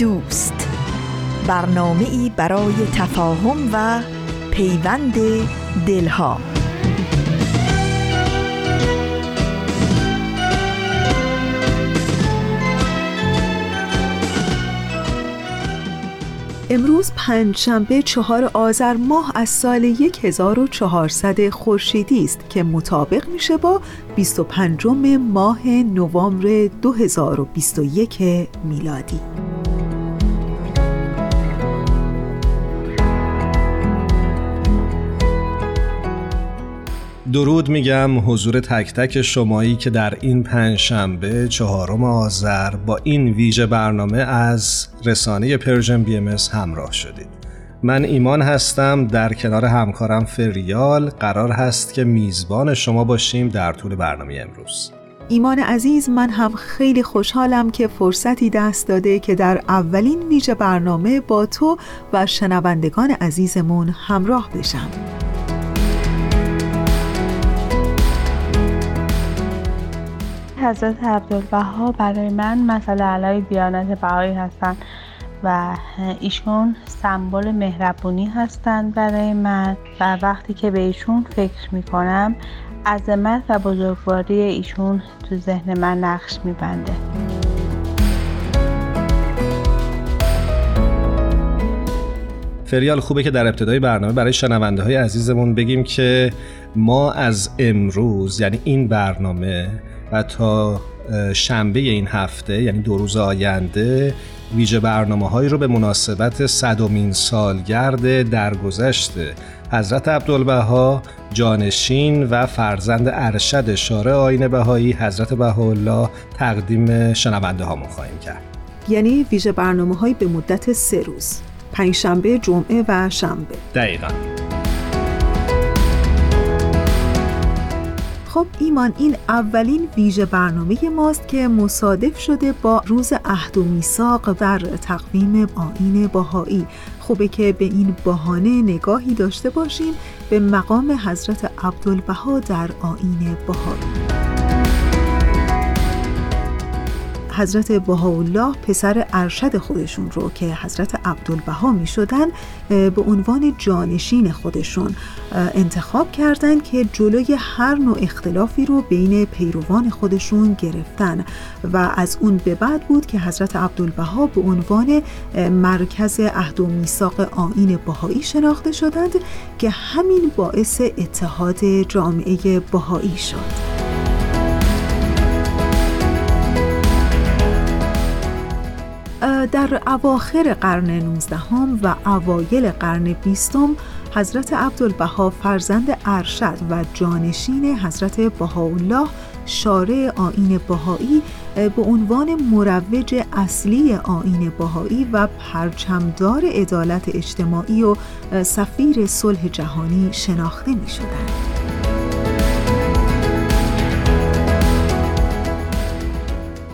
دوست برنامه ای برای تفاهم و پیوند دلها امروز پنجشنبه چهار آذر ماه از سال 1400 خورشیدی است که مطابق میشه با 25 ماه نوامبر 2021 میلادی. درود میگم حضور تک تک شمایی که در این پنجشنبه چهارم آذر با این ویژه برنامه از رسانه Persian BMS همراه شدید. من ایمان هستم در کنار همکارم فریال قرار هست که میزبان شما باشیم در طول برنامه امروز. ایمان عزیز من هم خیلی خوشحالم که فرصتی دست داده که در اولین ویژه برنامه با تو و شنوندگان عزیزمون همراه بشم. حضرت عبدالبها برای من مسئله علای دیانت بهایی هستند و ایشون سمبل مهربونی هستند برای من و وقتی که به ایشون فکر می کنم عظمت و بزرگواری ایشون تو ذهن من نقش میبنده. فریال خوبه که در ابتدای برنامه برای شنونده های عزیزمون بگیم که ما از امروز یعنی این برنامه و تا شنبه این هفته یعنی دو روز آینده ویژه برنامه هایی رو به مناسبت صدومین سالگرد درگذشت. حضرت عبدالبها جانشین و فرزند ارشد شارع آین بهایی حضرت بهاءالله تقدیم شنونده هامون خواهیم کرد. یعنی ویژه برنامه هایی به مدت سه روز پنجشنبه جمعه و شنبه. دقیقا. خب ایمان این اولین ویژه برنامه ماست که مصادف شده با روز عهد و میثاق در تقویم آین باهایی خوبه که به این بهانه نگاهی داشته باشیم به مقام حضرت عبدالبها در آین باهایی حضرت بهاءالله پسر ارشد خودشون رو که حضرت عبدالبها می شدن به عنوان جانشین خودشون انتخاب کردند که جلوی هر نوع اختلافی رو بین پیروان خودشون گرفتن. و از اون به بعد بود که حضرت عبدالبها به عنوان مرکز عهد و میثاق آین بهایی شناخته شدند که همین باعث اتحاد جامعه بهایی شد. در اواخر قرن 19 و اوایل قرن بیستم حضرت عبدالبها فرزند ارشد و جانشین حضرت بهاءالله شارع آین بهایی به عنوان مروج اصلی آین بهایی و پرچمدار عدالت اجتماعی و سفیر صلح جهانی شناخته می شدند.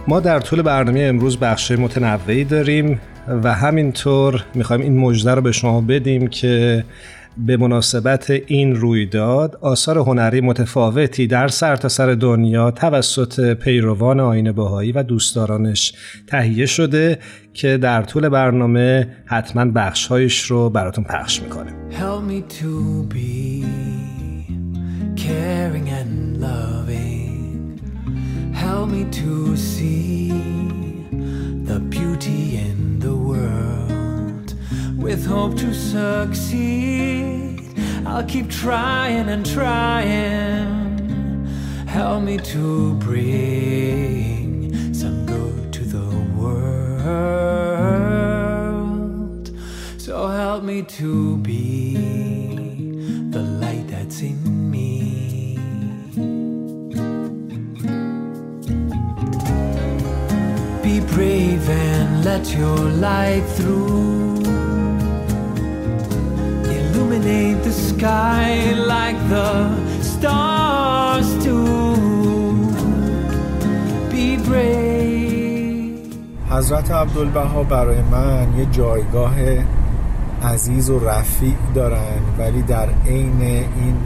ما در طول برنامه امروز بخش متنوعی داریم و همینطور می‌خوایم این مژده رو به شما بدیم که به مناسبت این رویداد آثار هنری متفاوتی در سرتاسر سر دنیا توسط پیروان آین بهایی و دوستدارانش تهیه شده که در طول برنامه حتما بخشهایش رو براتون پخش می‌کنه. Help me to see the beauty in the world with hope to succeed. I'll keep trying and trying. Help me to bring some good to the world. So help me to be brave and let your light through. Illuminate the sky like the stars do. Be brave. حضرت عبدالبها برای من یه جایگاه عزیز و رفیع دارن ولی در عین این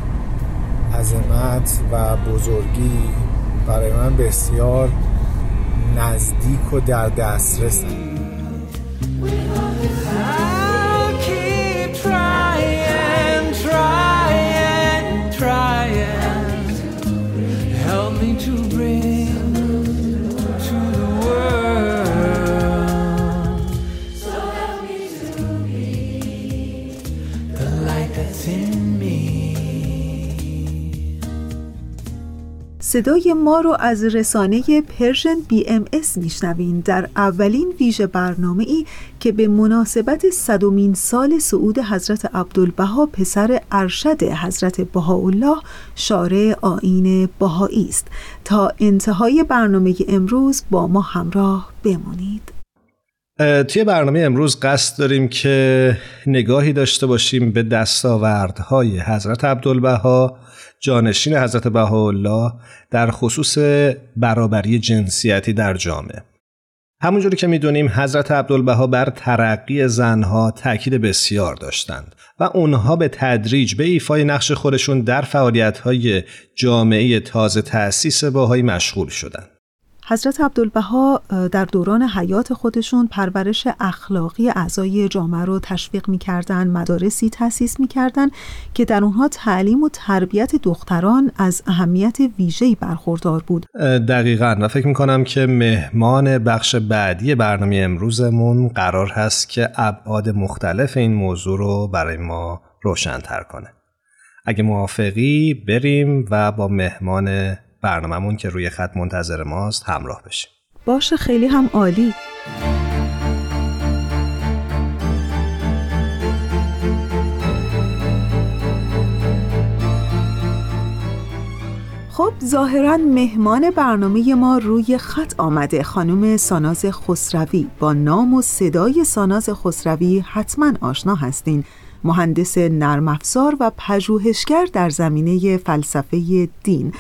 عظمت و بزرگی برای من بسیار نزدیک و در دسترسن صدای ما رو از رسانه Persian BMS میشنوین. در اولین ویژه برنامه ای که به مناسبت صدومین سال صعود حضرت عبدالبها پسر ارشد حضرت بهاءالله شارع آیین بهایی است. تا انتهای برنامه امروز با ما همراه بمانید توی برنامه امروز قصد داریم که نگاهی داشته باشیم به دستاوردهای حضرت عبدالبها جانشین حضرت بهاءالله در خصوص برابری جنسیتی در جامعه همونجوری که می‌دونیم حضرت عبدالبها بر ترقی زنها تاکید بسیار داشتند و اونها به تدریج به ایفای نقش خودشون در فعالیت‌های جامعه تازه تأسیس باهایی مشغول شدند. حضرت عبدالبها در دوران حیات خودشون پرورش اخلاقی اعضای جامعه رو تشویق می‌کردن مدارسی تأسیس می‌کردن که در اونها تعلیم و تربیت دختران از اهمیت ویژه‌ای برخوردار بود. دقیقا. و فکر می‌کنم که مهمان بخش بعدی برنامه امروزمون قرار هست که ابعاد مختلف این موضوع رو برای ما روشنتر کنه. اگه موافقی بریم و با مهمان برنامهمون که روی خط منتظر ماست همراه بشیم باشه خیلی هم عالی. خب ظاهرا مهمان برنامه ما روی خط آمده. خانم ساناز خسروی. با نام و صدای ساناز خسروی حتما آشنا هستین. مهندس نرم افزار و پژوهشگر در زمینه فلسفه دین.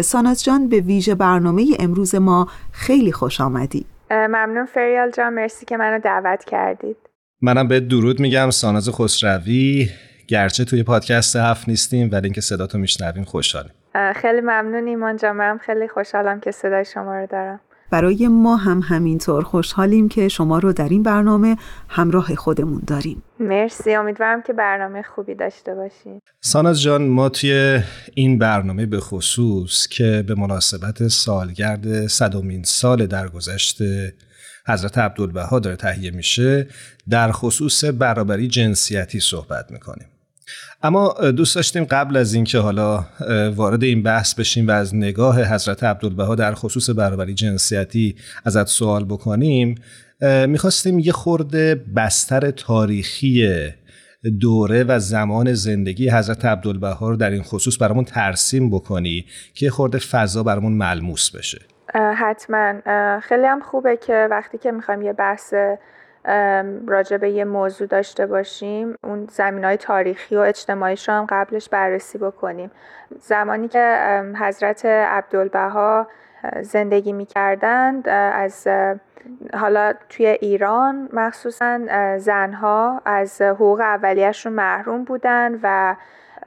ساناز جان به ویژه برنامه امروز ما خیلی خوش آمدی. ممنون فریال جان مرسی که منو دعوت کردید. منم به درود میگم ساناز خسروی. گرچه توی پادکست هفت نیستیم ولی اینکه صداتو میشنویم خوشحالیم. خیلی ممنون ایمان جان خیلی خوشحالم که صدای شما رو دارم. برای ما هم همینطور خوشحالیم که شما رو در این برنامه همراه خودمون داریم. مرسی. امیدوارم که برنامه خوبی داشته باشید ساناز جان ما توی این برنامه به خصوص که به مناسبت سالگرد صدومین سال درگذشت حضرت عبدالبها داره تهیه میشه در خصوص برابری جنسیتی صحبت می‌کنیم. اما دوست داشتیم قبل از اینکه حالا وارد این بحث بشیم و از نگاه حضرت عبدالبها در خصوص برابری جنسیتی ازت سوال بکنیم می‌خواستیم یه خورده بستر تاریخی دوره و زمان زندگی حضرت عبدالبها رو در این خصوص برامون ترسیم بکنی که خورده فضا برامون ملموس بشه. حتما. خیلی هم خوبه که وقتی که می‌خوایم یه بحث راجع به یه موضوع داشته باشیم. اون زمین های تاریخی و اجتماعیش هم قبلش بررسی بکنیم. زمانی که حضرت عبدالبها زندگی می‌کردند از حالا توی ایران مخصوصا زنها از حقوق اولیهشون محروم بودن و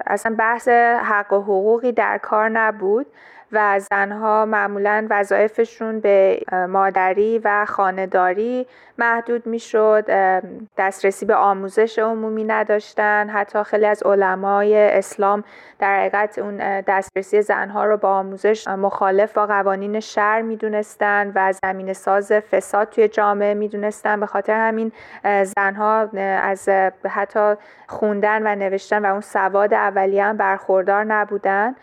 اصلا بحث حق و حقوقی در کار نبود. و زنها معمولا وظایفشون به مادری و خانداری محدود می‌شد. دسترسی به آموزش عمومی نداشتن. حتی خیلی از علمای اسلام در حقیقت اون دسترسی زنها رو با آموزش مخالف با قوانین شهر می‌دونستن و زمین ساز فساد توی جامعه می‌دونستن. به خاطر همین زنها از حتی خوندن و نوشتن و اون سواد اولیه هم برخوردار نبودن.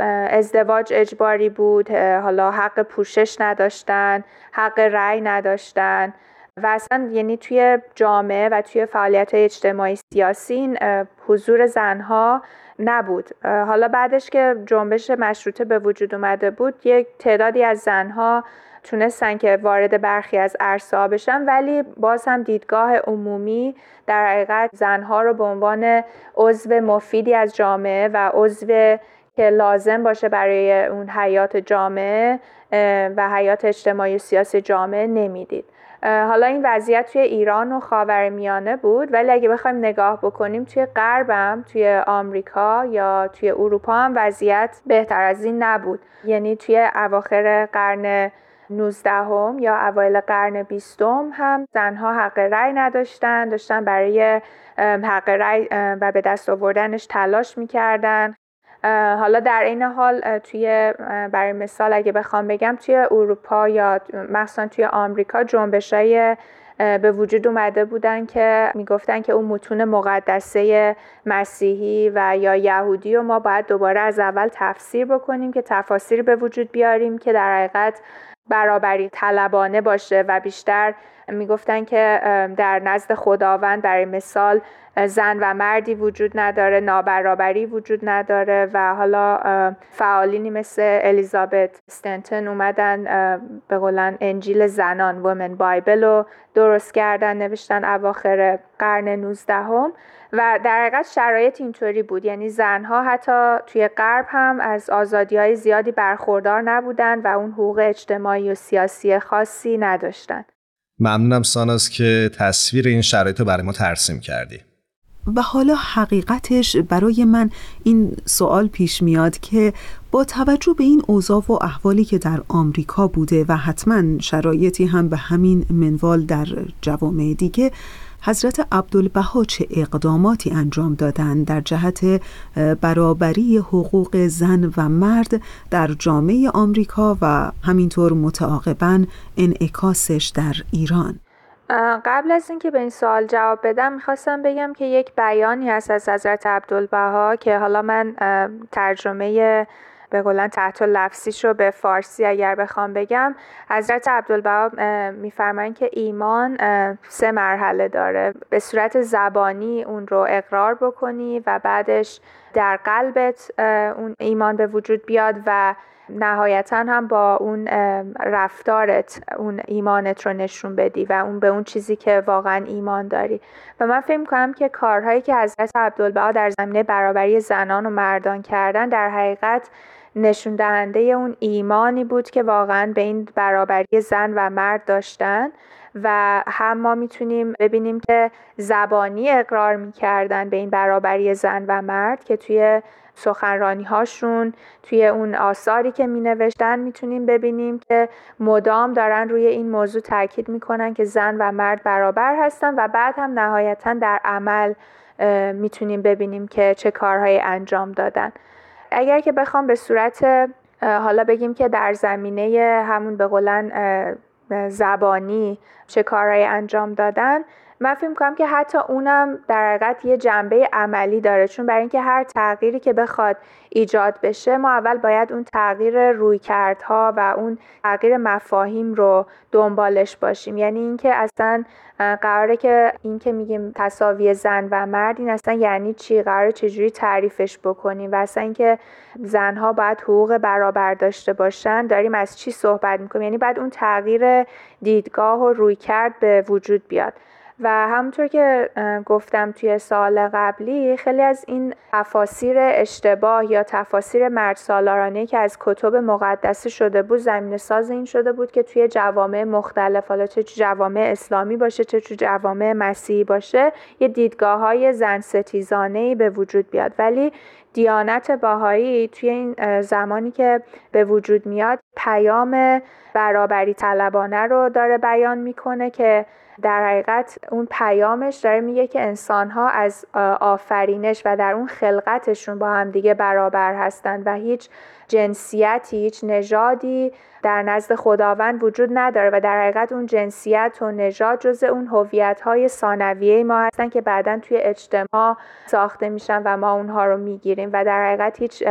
ازدواج اجباری بود حالا حق پوشش نداشتن حق رأی نداشتن و اصلا یعنی توی جامعه و توی فعالیت اجتماعی سیاسی حضور زنها نبود. حالا بعدش که جنبش مشروطه به وجود اومده بود یک تعدادی از زنها تونستن که وارد برخی از عرصه بشن ولی باز هم دیدگاه عمومی در حقیقت زنها رو به عنوان عضو مفیدی از جامعه و عضو که لازم باشه برای اون حیات جامعه و حیات اجتماعی سیاسی جامعه نمی‌دید. حالا این وضعیت توی ایران و خاورمیانه بود ولی اگه بخوایم نگاه بکنیم توی غربم توی آمریکا یا توی اروپا هم وضعیت بهتر از این نبود. یعنی توی اواخر قرن 19 هم یا اوایل قرن 20 هم زنها حق رأی نداشتن داشتن برای حق رأی و به دست آوردنش تلاش می‌کردن. حالا در این حال توی برای مثال اگه بخوام بگم توی اروپا یا مخصوصا توی آمریکا جنبشای به وجود اومده بودن که می‌گفتن که اون متون مقدسه مسیحی و یا یهودی و ما باید دوباره از اول تفسیر بکنیم که تفاسیر به وجود بیاریم که در حقیقت برابری طلبانه باشه و بیشتر می‌گفتن که در نزد خداوند برای مثال زن و مردی وجود نداره نابرابری وجود نداره و حالا فعالینی مثل الیزابت ستنتن اومدن به قولن انجیل زنان ومن بایبل رو درست کردن نوشتن اواخر قرن 19 هم و در حقیقت شرایط اینطوری بود. یعنی زنها حتی توی غرب هم از آزادی های زیادی برخوردار نبودن و اون حقوق اجتماعی و سیاسی خاصی نداشتن. ممنونم ساناز که تصویر این شرایط رو برای ما ترسیم کردی. و حالا حقیقتش برای من این سوال پیش میاد که با توجه به این اوضاع و احوالی که در آمریکا بوده و حتما شرایطی هم به همین منوال در جوامع دیگه حضرت عبدالبها چه اقداماتی انجام دادند در جهت برابری حقوق زن و مرد در جامعه آمریکا و همینطور متعاقبا انعکاسش در ایران؟ قبل از اینکه به این سوال جواب بدم می‌خواستم بگم که یک بیانی هست از حضرت عبدالبها که حالا من ترجمه به قولن تحت لفظیش رو به فارسی اگر بخوام بگم حضرت عبدالبها میفرمایند که ایمان سه مرحله داره. به صورت زبانی اون رو اقرار بکنی و بعدش در قلبت اون ایمان به وجود بیاد و نهایتا هم با اون رفتارت اون ایمانت رو نشون بدی و اون به اون چیزی که واقعا ایمان داری. و من فکر کنم که کارهایی که حضرت عبدالبها در زمینه برابری زنان و مردان کردن در حقیقت نشون دهنده اون ایمانی بود که واقعا به این برابری زن و مرد داشتن و هم ما می‌تونیم ببینیم که زبانی اقرار می‌کردن به این برابری زن و مرد که توی سخنرانی هاشون توی اون آثاری که می نوشتن می‌تونیم ببینیم که مدام دارن روی این موضوع تاکید می‌کنن که زن و مرد برابر هستن و بعد هم نهایتا در عمل می‌تونیم ببینیم که چه کارهایی انجام دادن. اگر که بخوام به صورت حالا بگیم که در زمینه همون به قولن زبانی چه کارهایی انجام دادن من فکر کنم که حتی اونم در حقیقت یه جنبه عملی داره. چون برای اینکه هر تغییری که بخواد ایجاد بشه ما اول باید اون تغییر رویکردها و اون تغییر مفاهیم رو دنبالش باشیم. یعنی اینکه اصلا قراره که این که میگیم تصاوی زن و مرد این اصلا یعنی چی؟ قراره چجوری تعریفش بکنیم؟ و اصلا اینکه زنها باید حقوق برابر داشته باشن. داریم از چی صحبت می‌کنیم؟ یعنی باید اون تغییر دیدگاه و رویکرد به وجود بیاد. و همونطور که گفتم توی سال قبلی خیلی از این تفاسیر اشتباه یا تفاسیر مرد سالارانه که از کتب مقدسه شده بود زمین ساز این شده بود که توی جوامع مختلف حالا چه جوامع اسلامی باشه چه تو جوامع مسیحی باشه یه دیدگاه های زن ستیزانه به وجود بیاد. ولی دیانت باهایی توی این زمانی که به وجود میاد پیام برابری طلبانه رو داره بیان می‌کنه که در حقیقت اون پیامش داره میگه که انسان ها از آفرینش و در اون خلقتشون با هم دیگه برابر هستند و هیچ جنسیتی هیچ نژادی در نزد خداوند وجود نداره و در حقیقت اون جنسیت و نژاد جز اون هویت های ثانویه ما هستن که بعدا توی اجتماع ساخته میشن و ما اونها رو می‌گیریم و در حقیقت هیچ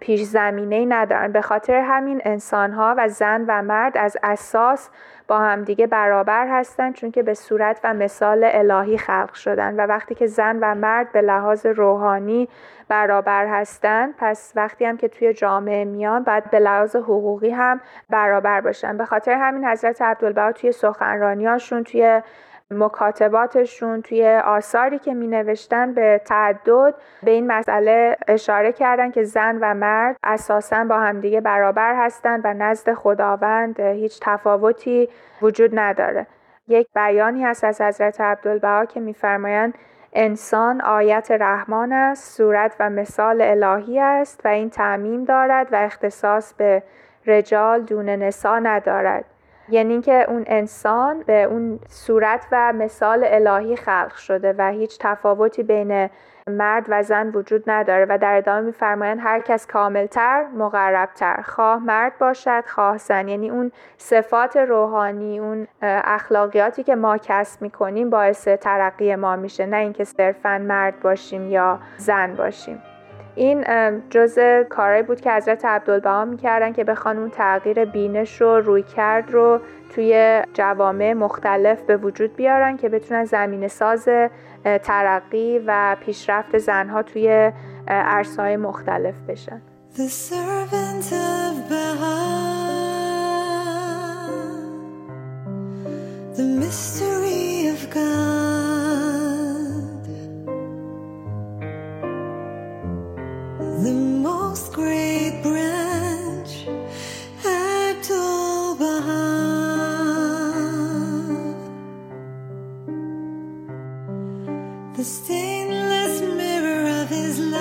پیش زمینه ندارن. به خاطر همین انسان ها و زن و مرد از اساس با همدیگه برابر هستند چون که به صورت و مثال الهی خلق شدن و وقتی که زن و مرد به لحاظ روحانی برابر هستند پس وقتی هم که توی جامعه میان باید به لحاظ حقوقی هم برابر باشن. به خاطر همین حضرت عبدالبها توی سخنرانیاشون توی مکاتباتشون توی آثاری که می نوشتن به تعدد به این مسئله اشاره کردن که زن و مرد اساسا با همدیگه برابر هستند و نزد خداوند هیچ تفاوتی وجود نداره. یک بیانی هست از حضرت عبدالبها که میفرمایند انسان آیت رحمان است صورت و مثال الهی است و این تعمیم دارد و اختصاص به رجال دون نسا ندارد. یعنی اینکه اون انسان به اون صورت و مثال الهی خلق شده و هیچ تفاوتی بین مرد و زن وجود نداره و در ادامه میفرمایند هر کس کاملتر مقربتر. خواه مرد باشد خواه زن. یعنی اون صفات روحانی اون اخلاقیاتی که ما کسب می‌کنیم باعث ترقی ما میشه. نه اینکه صرفا مرد باشیم یا زن باشیم. این جز کارهایی بود که حضرت عبدالبها می‌کردن که بخوان تغییر بینش رو روی کرد رو توی جوامع مختلف به وجود بیارن که بتونن زمین ساز ترقی و پیشرفت زنها توی عرصه‌های مختلف بشن. the most great branch at Bahar. The stainless mirror of his light,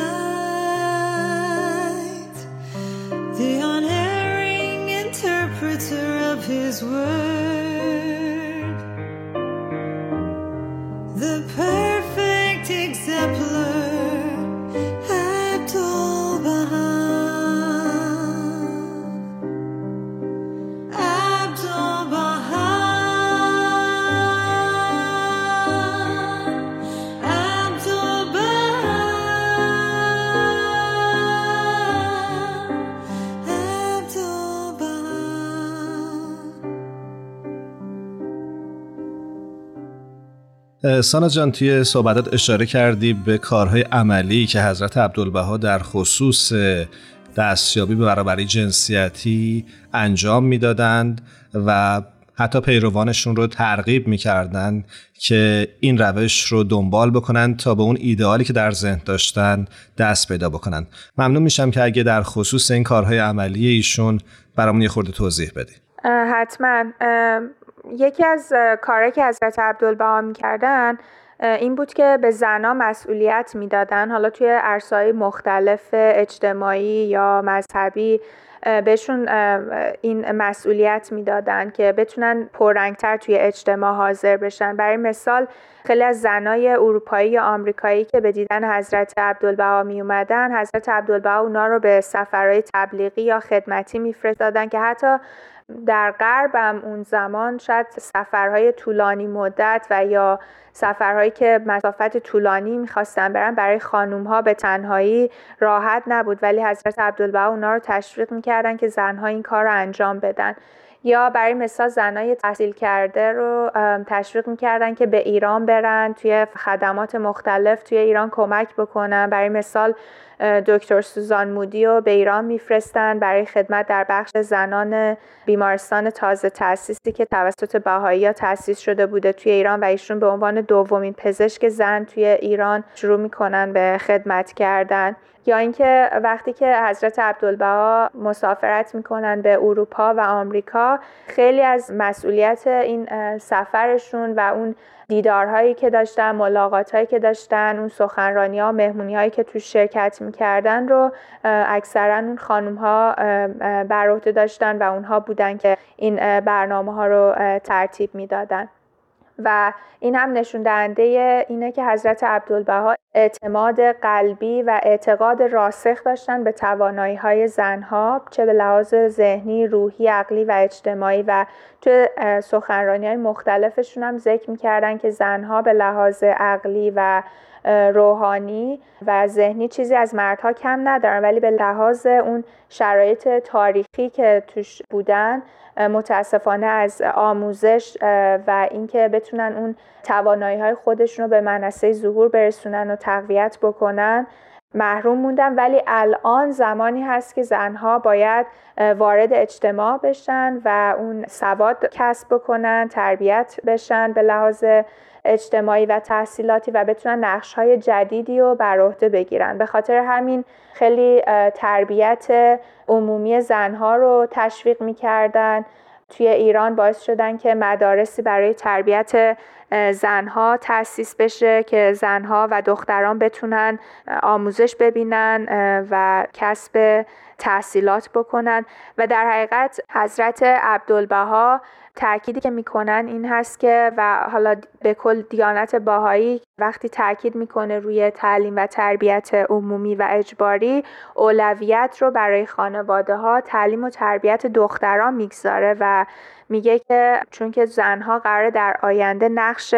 the unerring interpreter of his word, the سانا جان توی صحبتات اشاره کردی به کارهای عملی که حضرت عبدالبها در خصوص دستیابی به برابری جنسیتی انجام می‌دادند و حتی پیروانشون رو ترغیب می‌کردند که این روش رو دنبال بکنند تا به اون ایدئالی که در ذهن داشتن دست پیدا بکنند ممنون میشم که اگه در خصوص این کارهای عملی ایشون برامون یه خورده توضیح بدی حتما. یکی از کارهایی که حضرت عبدالبها می‌کردن این بود که به زنا مسئولیت می‌دادن. حالا توی عرصه‌های مختلف اجتماعی یا مذهبی بهشون این مسئولیت می‌دادن که بتونن پررنگتر توی اجتماع حاضر بشن. برای مثال خیلی از زنای اروپایی یا آمریکایی که به دیدن حضرت عبدالبها می اومدن حضرت عبدالبها اونا رو به سفرهای تبلیغی یا خدمتی میفرستادن که حتی در غربم اون زمان شاید سفرهای طولانی مدت و یا سفرهایی که مسافت طولانی می‌خواستن برن برای خانوم ها به تنهایی راحت نبود. ولی حضرت عبدالبها اونا رو تشویق می‌کردن که زنها این کار رو انجام بدن. یا برای مثال زنای تحصیل کرده رو تشویق می‌کردن که به ایران برن توی خدمات مختلف توی ایران کمک بکنن. برای مثال دکتر سوزان مودی رو به ایران میفرستن برای خدمت در بخش زنان بیمارستان تازه تأسیسی که توسط بهایی ها تأسیس شده بوده توی ایران و ایشون به عنوان دومین پزشک زن توی ایران شروع می‌کنن به خدمت کردن. یا اینکه وقتی که حضرت عبدالبها مسافرت می‌کنن به اروپا و آمریکا خیلی از مسئولیت این سفرشون و اون دیدارهایی که داشتن ملاقاتهایی که داشتن اون سخنرانی ها مهمونی هایی که تو شرکت می‌کردن رو اکثرا اون خانوم ها بر عهده داشتن و اونها بودن که این برنامه ها رو ترتیب می‌دادن. و این هم نشون دهنده اینه که حضرت عبدالبها اعتماد قلبی و اعتقاد راسخ داشتن به توانایی های زنها چه به لحاظ ذهنی، روحی، عقلی و اجتماعی و توی سخنرانی های مختلفشون هم ذکر می‌کردن که زنها به لحاظ عقلی و روحانی و ذهنی چیزی از مردها کم ندارن ولی به لحاظ اون شرایط تاریخی که توش بودن متاسفانه از آموزش و اینکه بتونن اون توانایی های خودشون رو به منصه ظهور برسونن و تقویت بکنن محروم موندن. ولی الان زمانی هست که زنها باید وارد اجتماع بشن و اون سواد کسب بکنن تربیت بشن. به لحاظ اجتماعی و تحصیلاتی و بتونن نقش های جدیدی رو بر عهده بگیرن. به خاطر همین خیلی تربیت عمومی زنها رو تشویق می‌کردن. توی ایران باعث شدن که مدارسی برای تربیت زنها تأسیس بشه که زنها و دختران بتونن آموزش ببینن و کسب تحصیلات بکنن. و در حقیقت حضرت عبدالبها تأکیدی که می‌کنن این هست که و حالا به کل دیانت باهایی وقتی تاکید می‌کنه روی تعلیم و تربیت عمومی و اجباری اولویت رو برای خانواده ها تعلیم و تربیت دختران می‌گذاره و میگه که چون که زنها قرار در آینده نقش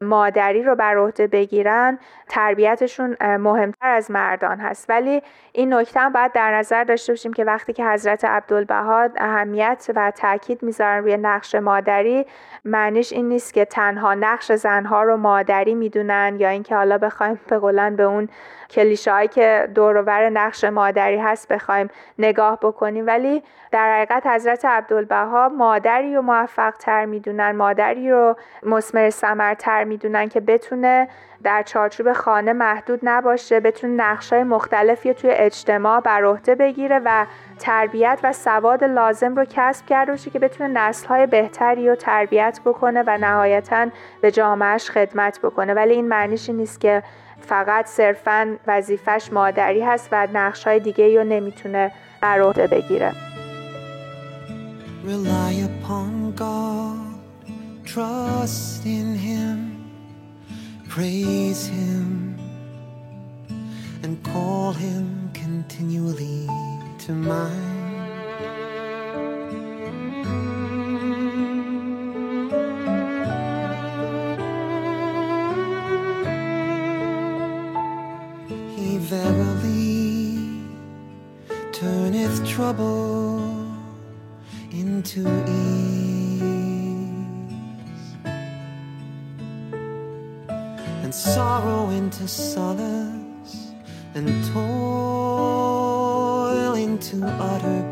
مادری رو بر عهده بگیرن تربیتشون مهمتر از مردان هست. ولی این نکته هم باید در نظر داشته باشیم که وقتی که حضرت عبدالبها اهمیت و تاکید می‌ذارن روی نقش مادری معنیش این نیست که تنها نقش زنها رو مادری می‌دونن یا اینکه حالا بخوایم به قولن به اون کلیشه هایی که دورور نقش مادری هست بخوایم نگاه بکنیم. ولی در حقیقت حضرت عبدالبها مادری رو موفق تر می‌دونن مادری رو مسمر سمرتر می‌دونن که بتونه در چارچوب خانه محدود نباشه بتونه نقشای مختلفی توی اجتماع بر عهده بگیره و تربیت و سواد لازم رو کسب کرده باشه که بتونه نسلهای بهتری رو تربیت بکنه و نهایتا به جامعهش خدمت بکنه. ولی این معنیش نیست که فقط صرفا وظیفش مادری هست و نقشهای دیگه رو نمی‌تونه بر عهده بگیره. Rely upon God, trust in Him, praise Him, and call Him continually to mind. He verily turneth trouble into ease. And sorrow into solace and toil into utter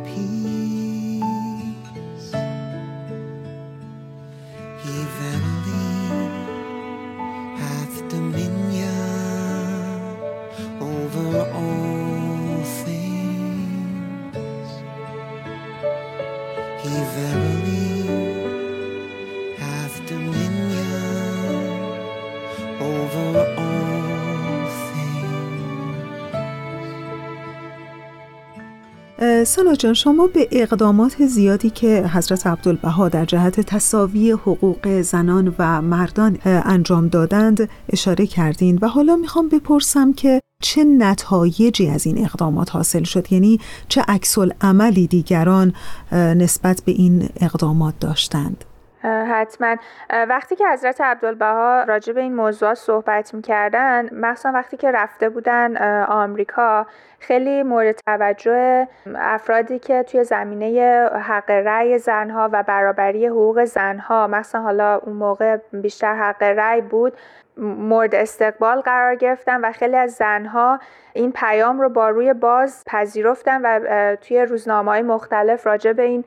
سانا جان شما به اقدامات زیادی که حضرت عبدالبها در جهت تصاوی حقوق زنان و مردان انجام دادند اشاره کردین و حالا می‌خوام بپرسم که چه نتایجی از این اقدامات حاصل شد؟ یعنی چه عکس عملی دیگران نسبت به این اقدامات داشتند؟ حتما. وقتی که حضرت عبدالبها راجع به این موضوع صحبت می‌کردن مخصوصا وقتی که رفته بودن آمریکا خیلی مورد توجه افرادی که توی زمینه حق رأی زنها و برابری حقوق زنها مثلا حالا اون موقع بیشتر حق رأی بود مورد استقبال قرار گرفتن و خیلی از زنها این پیام رو با روی باز پذیرفتن و توی روزنامه های مختلف راجع به این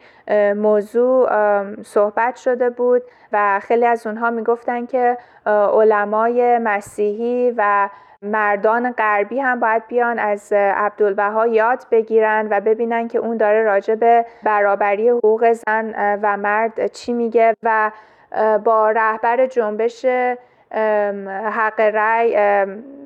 موضوع صحبت شده بود. و خیلی از اونها می‌گفتن که علمای مسیحی و مردان غربی هم باید بیان از عبدالبها یاد بگیرن و ببینن که اون داره راجع به برابری حقوق زن و مرد چی میگه و با رهبر جنبش حق رأی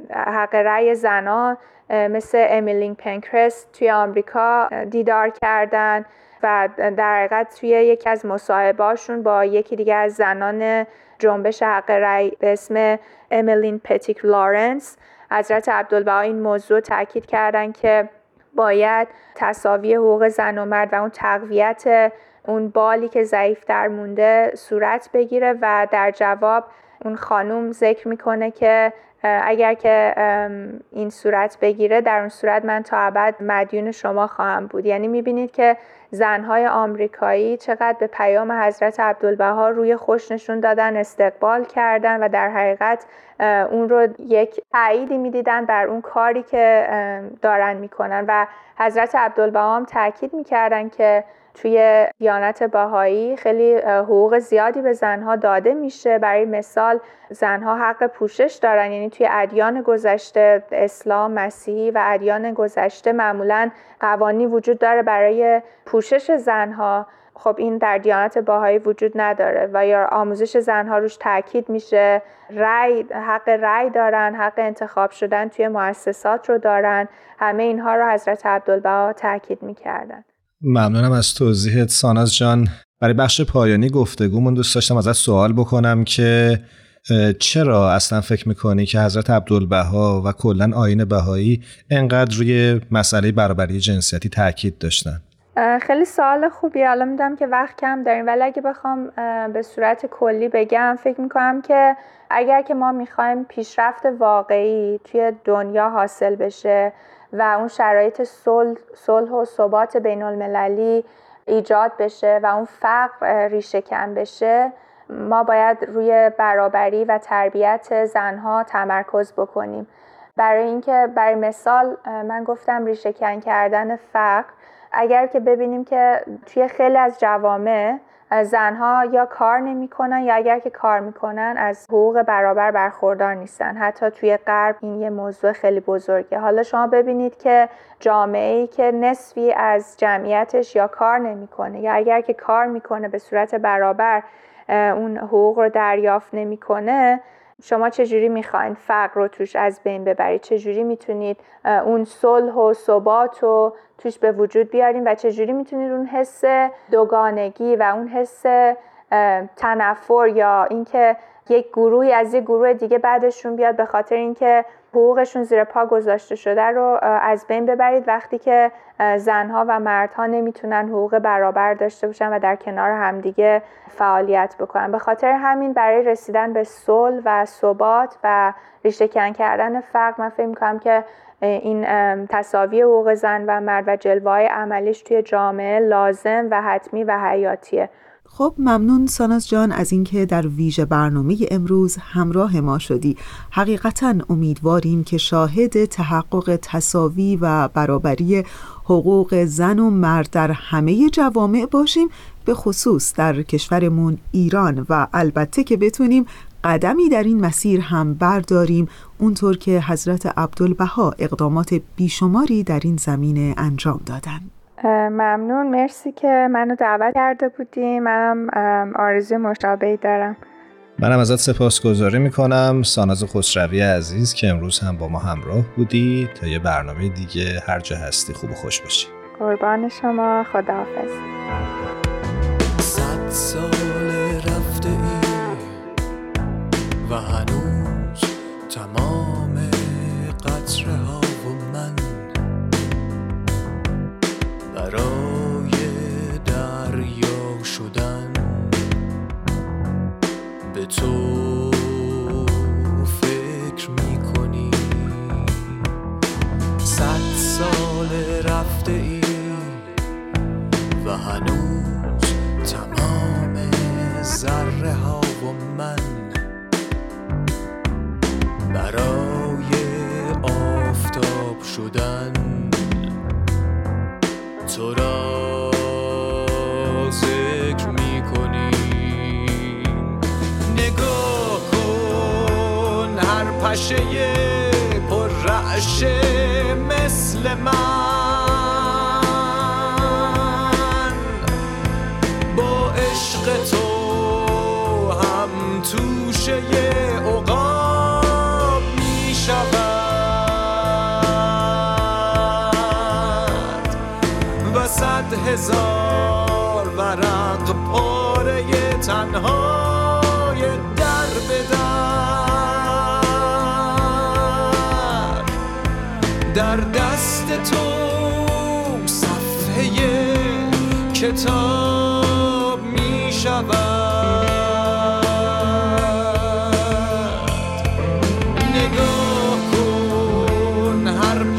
حق رأی زنان مثل امیلینگ پنکرست توی آمریکا دیدار کردن. و در حقیقت توی یکی از مصاحبهاشون با یکی دیگه از زنان جنبش حق رأی به اسم امیلین پتیک لارنس حضرت عبدالبها این موضوع تاکید کردن که باید تصاوی حقوق زن و مرد و اون تقویت اون بالی که ضعیفتر مونده صورت بگیره و در جواب اون خانوم ذکر می‌کنه که اگر که این صورت بگیره در اون صورت من تا ابد مدیون شما خواهم بود. یعنی می‌بینید که زنهای آمریکایی چقدر به پیام حضرت عبدالبها روی خوش نشون دادن استقبال کردن و در حقیقت اون رو یک تأییدی می‌دیدن بر اون کاری که دارن می‌کنن. و حضرت عبدالبها هم تاکید می‌کردن که توی دیانت باهایی خیلی حقوق زیادی به زنها داده میشه. برای مثال زنها حق پوشش دارن یعنی توی ادیان گذشته اسلام مسیحی و ادیان گذشته معمولا قوانی وجود داره برای پوشش زنها. خب این در دیانت باهایی وجود نداره و یا آموزش زنها روش تاکید میشه. رای حق رأی دارن حق انتخاب شدن توی مؤسسات رو دارن. همه اینها رو حضرت عبدالبها تاکید می‌کردن. ممنونم از توضیحت ساناز جان. برای بخش پایانی گفتگومون دوست داشتم ازت سوال بکنم که چرا اصلا فکر می‌کنی که حضرت عبدالبها و کلا آین بهایی انقدر روی مسئله برابری جنسیتی تاکید داشتن؟ خیلی سوال خوبی. حالا میدم که وقت کم داریم ولی اگه بخوام به صورت کلی بگم فکر می‌کنم که اگر که ما می‌خوایم پیشرفت واقعی توی دنیا حاصل بشه و اون شرایط صلح و ثبات بین المللی ایجاد بشه و اون فقر ریشه کم بشه ما باید روی برابری و تربیت زنها تمرکز بکنیم. برای اینکه برای مثال من گفتم ریشه کن کردن فقر. اگر که ببینیم که توی خیلی از جوامع زنها یا کار نمی‌کنن یا اگر که کار می‌کنن از حقوق برابر برخوردار نیستن. حتی توی غرب این یه موضوع خیلی بزرگه. حالا شما ببینید که جامعه ای که نصفی از جمعیتش یا کار نمی‌کنه یا اگر که کار می‌کنه به صورت برابر اون حقوق رو دریافت نمی‌کنه شما چجوری می‌خواین فقر رو توش از بین ببرید؟ چجوری می‌تونید اون صلح و ثبات رو توش به وجود بیاریم و چجوری می‌تونید اون حس دوگانگی و اون حس تنفر یا اینکه یک گروهی از یک گروه دیگه بعدشون بیاد به خاطر اینکه حقوقشون زیر پا گذاشته شده رو از بین ببرید. وقتی که زنها و مردها نمی‌تونن حقوق برابر داشته باشن و در کنار همدیگه فعالیت بکنن. به خاطر همین برای رسیدن به صلح و ثبات و ریشه کردن فرق من فکر می‌کنم که این تصاوی حقوق زن و مرد و جلوه عملیش توی جامعه لازم و حتمی و حیاتیه. خب ممنون ساناز جان از اینکه در ویژه برنامه امروز همراه ما شدی. حقیقتا امیدواریم که شاهد تحقق تصاوی و برابری حقوق زن و مرد در همه جوامع باشیم به خصوص در کشورمون ایران. و البته که بتونیم قدمی در این مسیر هم برداریم اونطور که حضرت عبدالبها اقدامات بیشماری در این زمینه انجام دادن. ممنون. مرسی که منو دعوت کرده بودی. منم آرزوی مشابهی دارم. منم ازت سپاسگزاری می‌کنم. ساناز خسروی عزیز که امروز هم با ما همراه بودی. تا یه برنامه دیگه. هر جا هستی خوب و خوش باشی. قربان شما. خداحافظ. و هنوز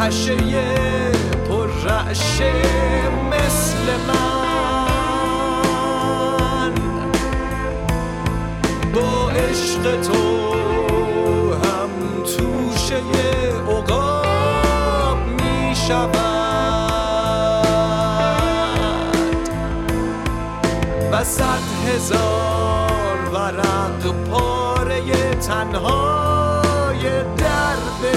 پشه پر رعشه مثل من. با عشق تو هم توشه عقاب می شود و صد هزار ورق پاره تنهای در به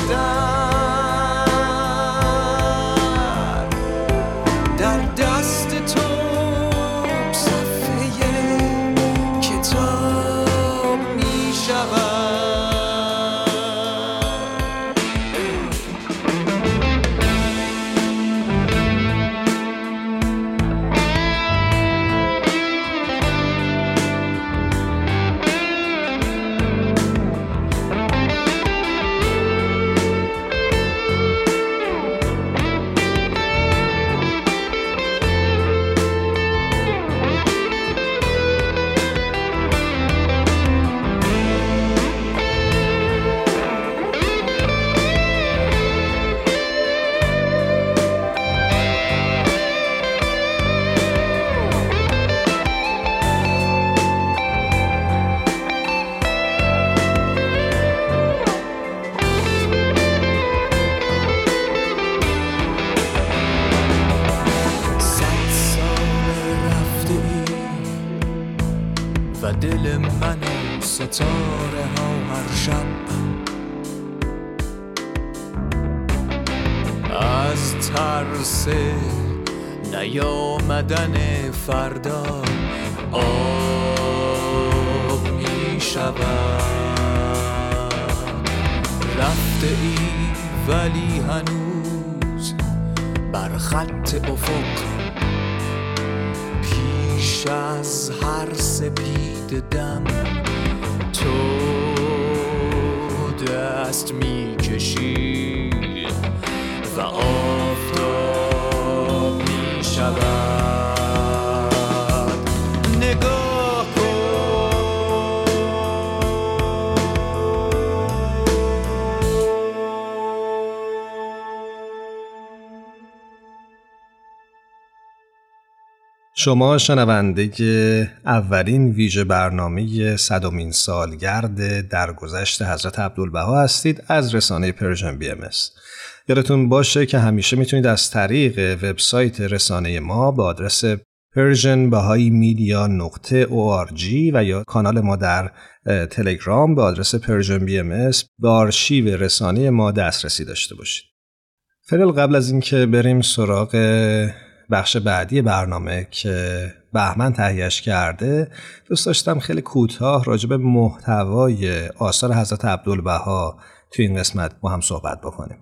نیامدن فردا آب می شود رفته ای ولی هنوز بر خط افق. پیش از هر سپید دم تو دست می‌کشی و آفتاب Shabbat. شما شنونده اولین ویژه برنامه صدومین سالگرد درگذشت حضرت عبدالبها هستید از رسانه پرژن بی ام یادتون باشه که همیشه می‌تونید از طریق وبسایت رسانه ما به آدرس Persian Bahai Media نقطه و یا کانال ما در تلگرام به آدرس Persian BMS به آرشیو رسانه ما دسترسی داشته باشید. فعلا قبل از اینکه بریم سراغ بخش بعدی برنامه که بهمن تهیهش کرده. دوست داشتم خیلی کوتاه راجع به محتوای آثار حضرت عبدالبها توی این قسمت با هم صحبت بکنیم.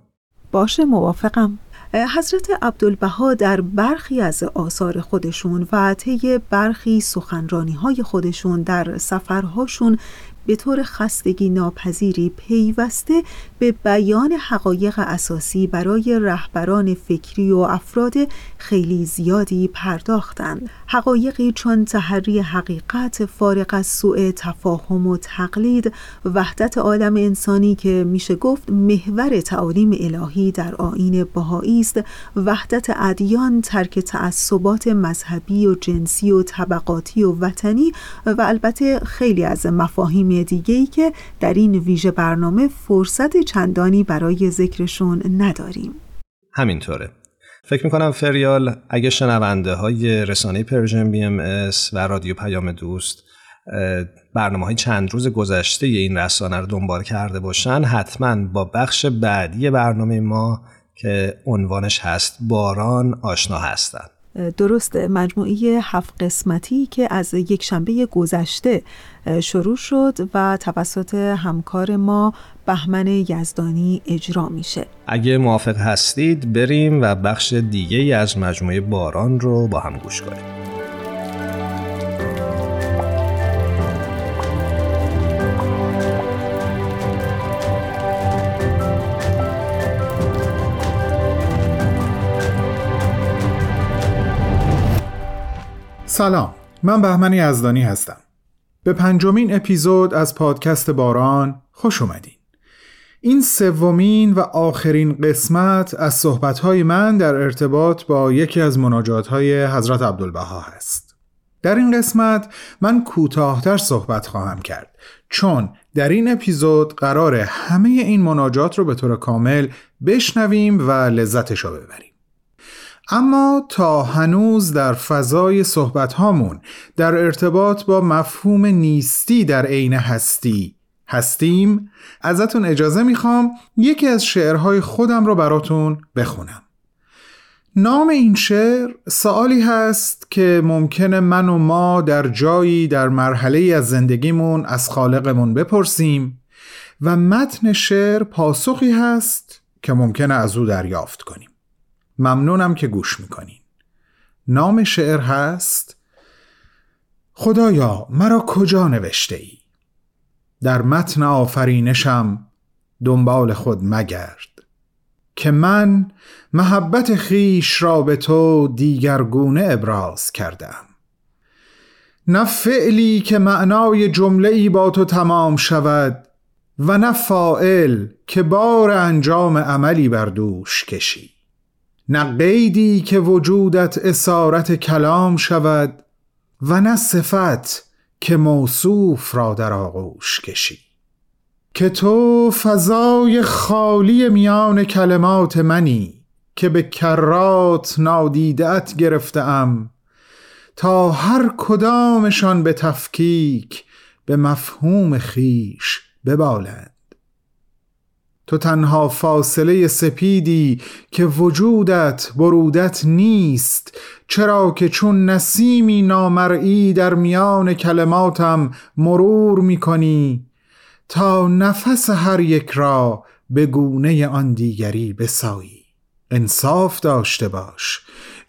باشه موافقم. حضرت عبدالبها در برخی از آثار خودشون و طی برخی سخنرانی های خودشون در سفرهاشون به طور خستگی ناپذیری پیوسته به بیان حقایق اساسی برای رهبران فکری و افراد خیلی زیادی پرداختند. حقایقی چون تحری حقیقت فارغ از سوء تفاهم و تقلید وحدت عالم انسانی که میشه گفت محور تعالیم الهی در آیین بهایی است وحدت ادیان ترک تعصبات مذهبی و جنسی و طبقاتی و وطنی و البته خیلی از مفاهیم دیگه‌ای که در این ویژه برنامه فرصت چندانی برای ذکرشون نداریم. همینطوره. فکر می‌کنم فریال اگه شنونده های رسانه Persian BMS و رادیو پیام دوست برنامه های چند روز گذشته این رسانه رو دنبال کرده باشن حتما با بخش بعدی برنامه ما که عنوانش هست باران آشنا هستند درسته مجموعه هفت قسمتی که از یک شنبه گذشته شروع شد و توسط همکار ما بهمن یزدانی اجرا میشه. اگه موافق هستید بریم و بخش دیگه ای از مجموعه باران رو با هم گوش کنیم. سلام من بهمن یزدانی هستم. به پنجمین اپیزود از پادکست باران خوش اومدین. این سومین و آخرین قسمت از صحبتهای من در ارتباط با یکی از مناجاتهای حضرت عبدالبها هست. در این قسمت من کوتاهتر صحبت خواهم کرد چون در این اپیزود قرار همه این مناجات رو به طور کامل بشنویم و لذتش رو ببریم. اما تا هنوز در فضای صحبت هامون در ارتباط با مفهوم نیستی در عین هستی هستیم ازتون اجازه می‌خوام یکی از شعرهای خودم رو براتون بخونم. نام این شعر سوالی هست که ممکنه من و ما در جایی در مرحله از زندگیمون از خالقمون بپرسیم و متن شعر پاسخی هست که ممکنه از او دریافت کنیم. ممنونم که گوش می‌کنین. نام شعر هست خدایا مرا کجا نوشته ای در متن آفرینشم دنبال خود مگرد که من محبت خیش را به تو دیگرگونه ابراز کردم. نه فعلی که معنای جمله ای با تو تمام شود و نه فائل که بار انجام عملی بر دوش کشی. نه قیدی که وجودت اسارت کلام شود و نه صفت که موصوف را در آغوش کشی. که تو فضای خالی میان کلمات منی که به کرات نادیدت گرفتم تا هر کدامشان به تفکیک به مفهوم خیش ببالند. تو تنها فاصله سپیدی که وجودت برودت نیست. چرا که چون نسیمی نامرئی در میان کلماتم مرور می کنی تا نفس هر یک را به گونه آن دیگری بسایی. انصاف داشته باش.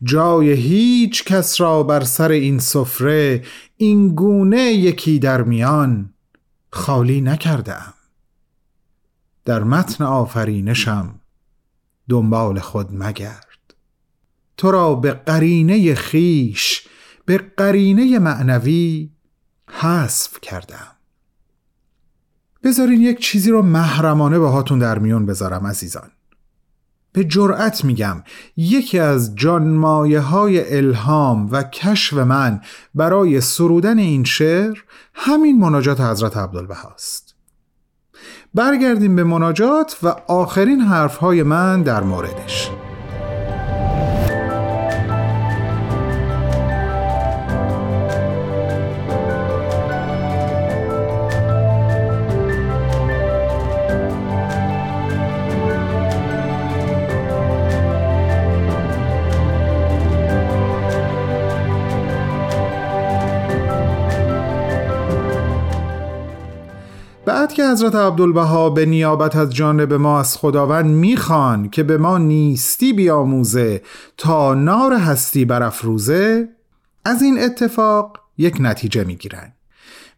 جای هیچ کس را بر سر این سفره این گونه یکی در میان خالی نکردم در متن آفرینشم دنبال خود مگرد. تو را به قرینه خیش به قرینه معنوی حذف کردم. بذارین یک چیزی رو محرمانه باهاتون در میون بذارم عزیزان. به جرأت میگم یکی از جانمایه های الهام و کشف من برای سرودن این شعر همین مناجات حضرت عبدالبهاست برگردیم به مناجات و آخرین حرفهای من در موردش. که حضرت عبدالبها به نیابت از جانب ما از خداوند می‌خوان که به ما نیستی بیاموزه تا نار هستی برافروزه از این اتفاق یک نتیجه می‌گیرند.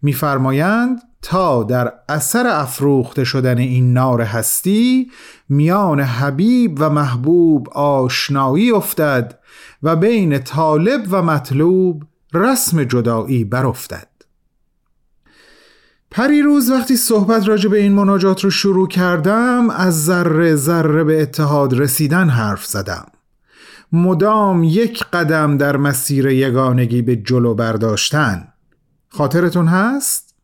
میفرمایند تا در اثر افروخته شدن این نار هستی میان حبیب و محبوب آشنایی افتد و بین طالب و مطلوب رسم جدایی برافتد. پریروز وقتی صحبت راجع به این مناجات رو شروع کردم از ذره ذره به اتحاد رسیدن حرف زدم مدام یک قدم در مسیر یگانگی به جلو برداشتن خاطرتون هست؟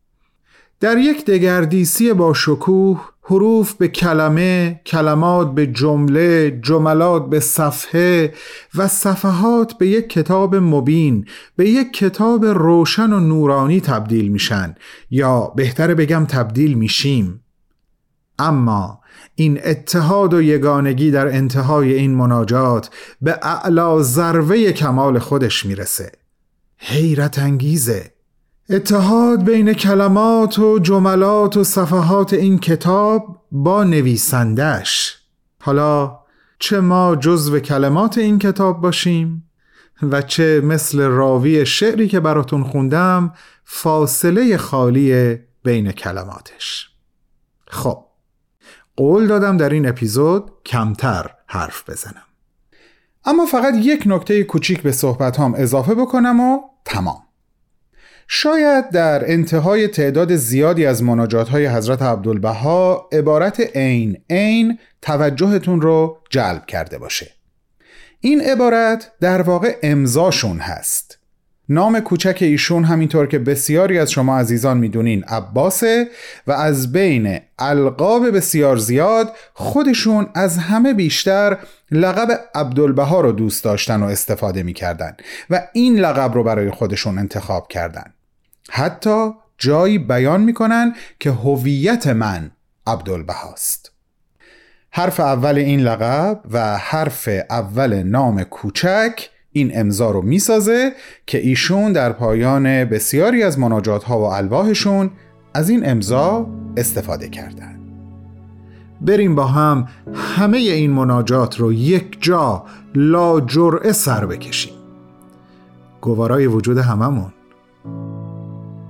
در یک دگردیسی با شکوه حروف به کلمه، کلمات به جمله، جملات به صفحه و صفحات به یک کتاب مبین، به یک کتاب روشن و نورانی تبدیل میشن یا بهتر بگم تبدیل میشیم. اما این اتحاد و یگانگی در انتهای این مناجات به اعلا ذروه کمال خودش می‌رسه. حیرت انگیزه اتحاد بین کلمات و جملات و صفحات این کتاب با نویسندش حالا چه ما جزو کلمات این کتاب باشیم و چه مثل راوی شعری که براتون خوندم فاصله خالی بین کلماتش. خب قول دادم در این اپیزود کمتر حرف بزنم. اما فقط یک نکته کوچیک به صحبت هم اضافه بکنم و تمام. شاید در انتهای تعداد زیادی از مناجات های حضرت عبدالبها عبارت عین عین توجهتون رو جلب کرده باشه. این عبارت در واقع امضاشون هست. نام کوچک ایشون همینطور که بسیاری از شما عزیزان می‌دونین عباسه و از بین القاب بسیار زیاد خودشون از همه بیشتر لقب عبدالبها رو دوست داشتن و استفاده می‌کردن و این لقب رو برای خودشون انتخاب کردن. حتی جایی بیان می‌کنن که هویت من عبدالبهاست. حرف اول این لقب و حرف اول نام کوچک این امضا رو می‌سازه که ایشون در پایان بسیاری از مناجات ها و الواحشون از این امضا استفاده کردن. بریم با هم همه این مناجات رو یک جا لا جرعه سر بکشیم. گوارای وجود هممون.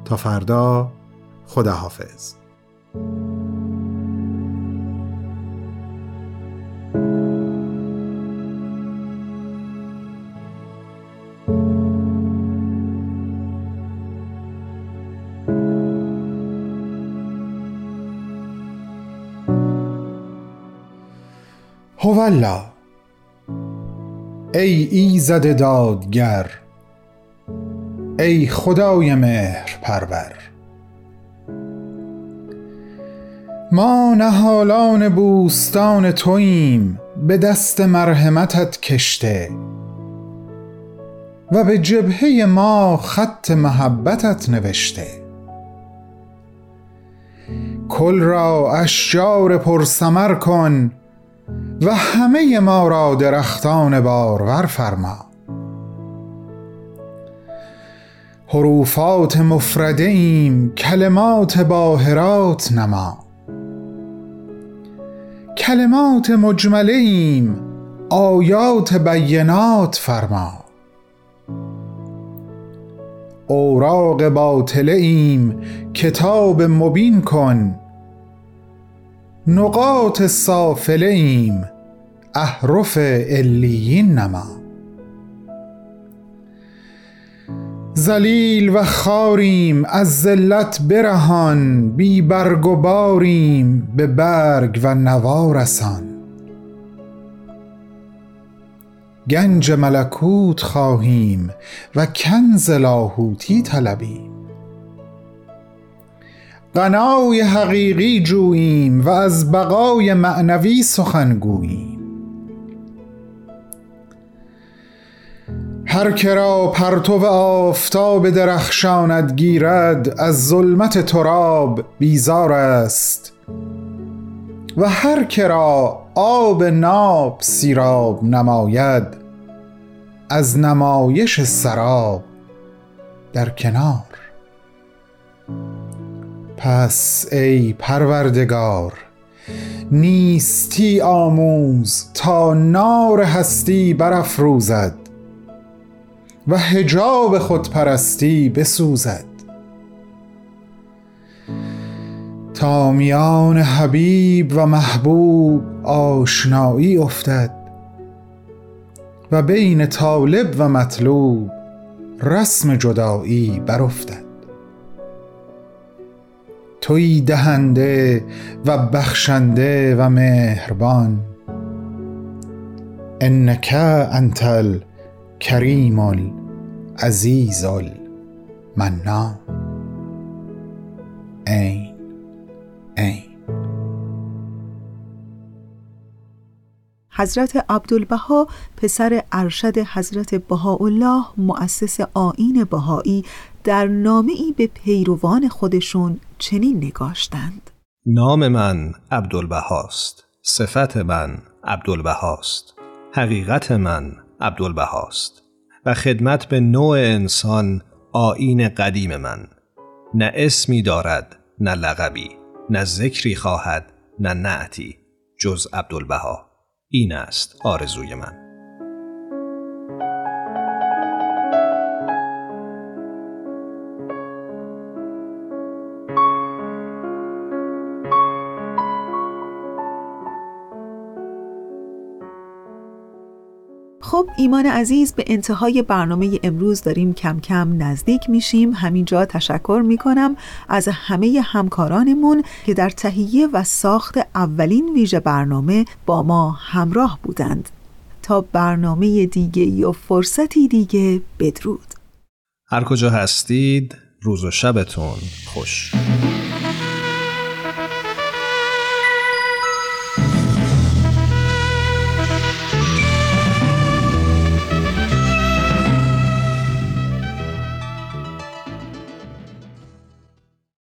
تا فردا خداحافظ. هولا ای ایزد دادگر ای خدای مهر پرور. ما نهالان بوستان توییم به دست مرحمتت کشته. و به جبهه ما خط محبتت نوشته. کل را اشجار پرسمر کن و همه ما را درختان بارور فرما. حروفات مفرده ایم کلمات باهرات نما. کلمات مجمله ایم آیات بینات فرما. اوراق باطله ایم کتاب مبین کن. نقاط سافله ایم احرف علیین نما. زلیل و خاریم از ذلت برهان بی برگ و باریم به برگ و نوا رسان. گنج ملکوت خواهیم و کنز لاهوتی طلبیم. غنای حقیقی جوییم و از بقای معنوی سخن گوییم. هر کرا پرتو آفتاب درخشاند گیرد از ظلمت تراب بیزار است. و هر کرا آب ناب سیراب نماید از نمایش سراب در کنار. پس ای پروردگار نیستی آموز تا نار هستی برافروزد. و هجاب خودپرستی بسوزد. تا میان حبیب و محبوب آشنایی افتد و بین طالب و مطلوب رسم جدایی برافتد. توی دهنده و بخشنده و مهربان انک انت الکریم العزیز المنان این این. حضرت عبدالبها پسر ارشد حضرت بهاءالله مؤسس آین بهایی در نامه ای به پیروان خودشون چنین نگاشتند. نام من عبدالبهاست صفت من عبدالبهاست حقیقت من عبدالبهاست و خدمت به نوع انسان آین قدیم من. نه اسمی دارد نه لقبی نه ذکری خواهد نه نعتی جز عبدالبها. این است آرزوی من. خب ایمان عزیز به انتهای برنامه امروز داریم کم کم نزدیک میشیم. همینجا تشکر می‌کنم از همه همکارانمون که در تهیه و ساخت اولین ویژه برنامه با ما همراه بودند. تا برنامه دیگه و فرصتی دیگه بدرود. هر کجا هستید روز و شبتون خوش.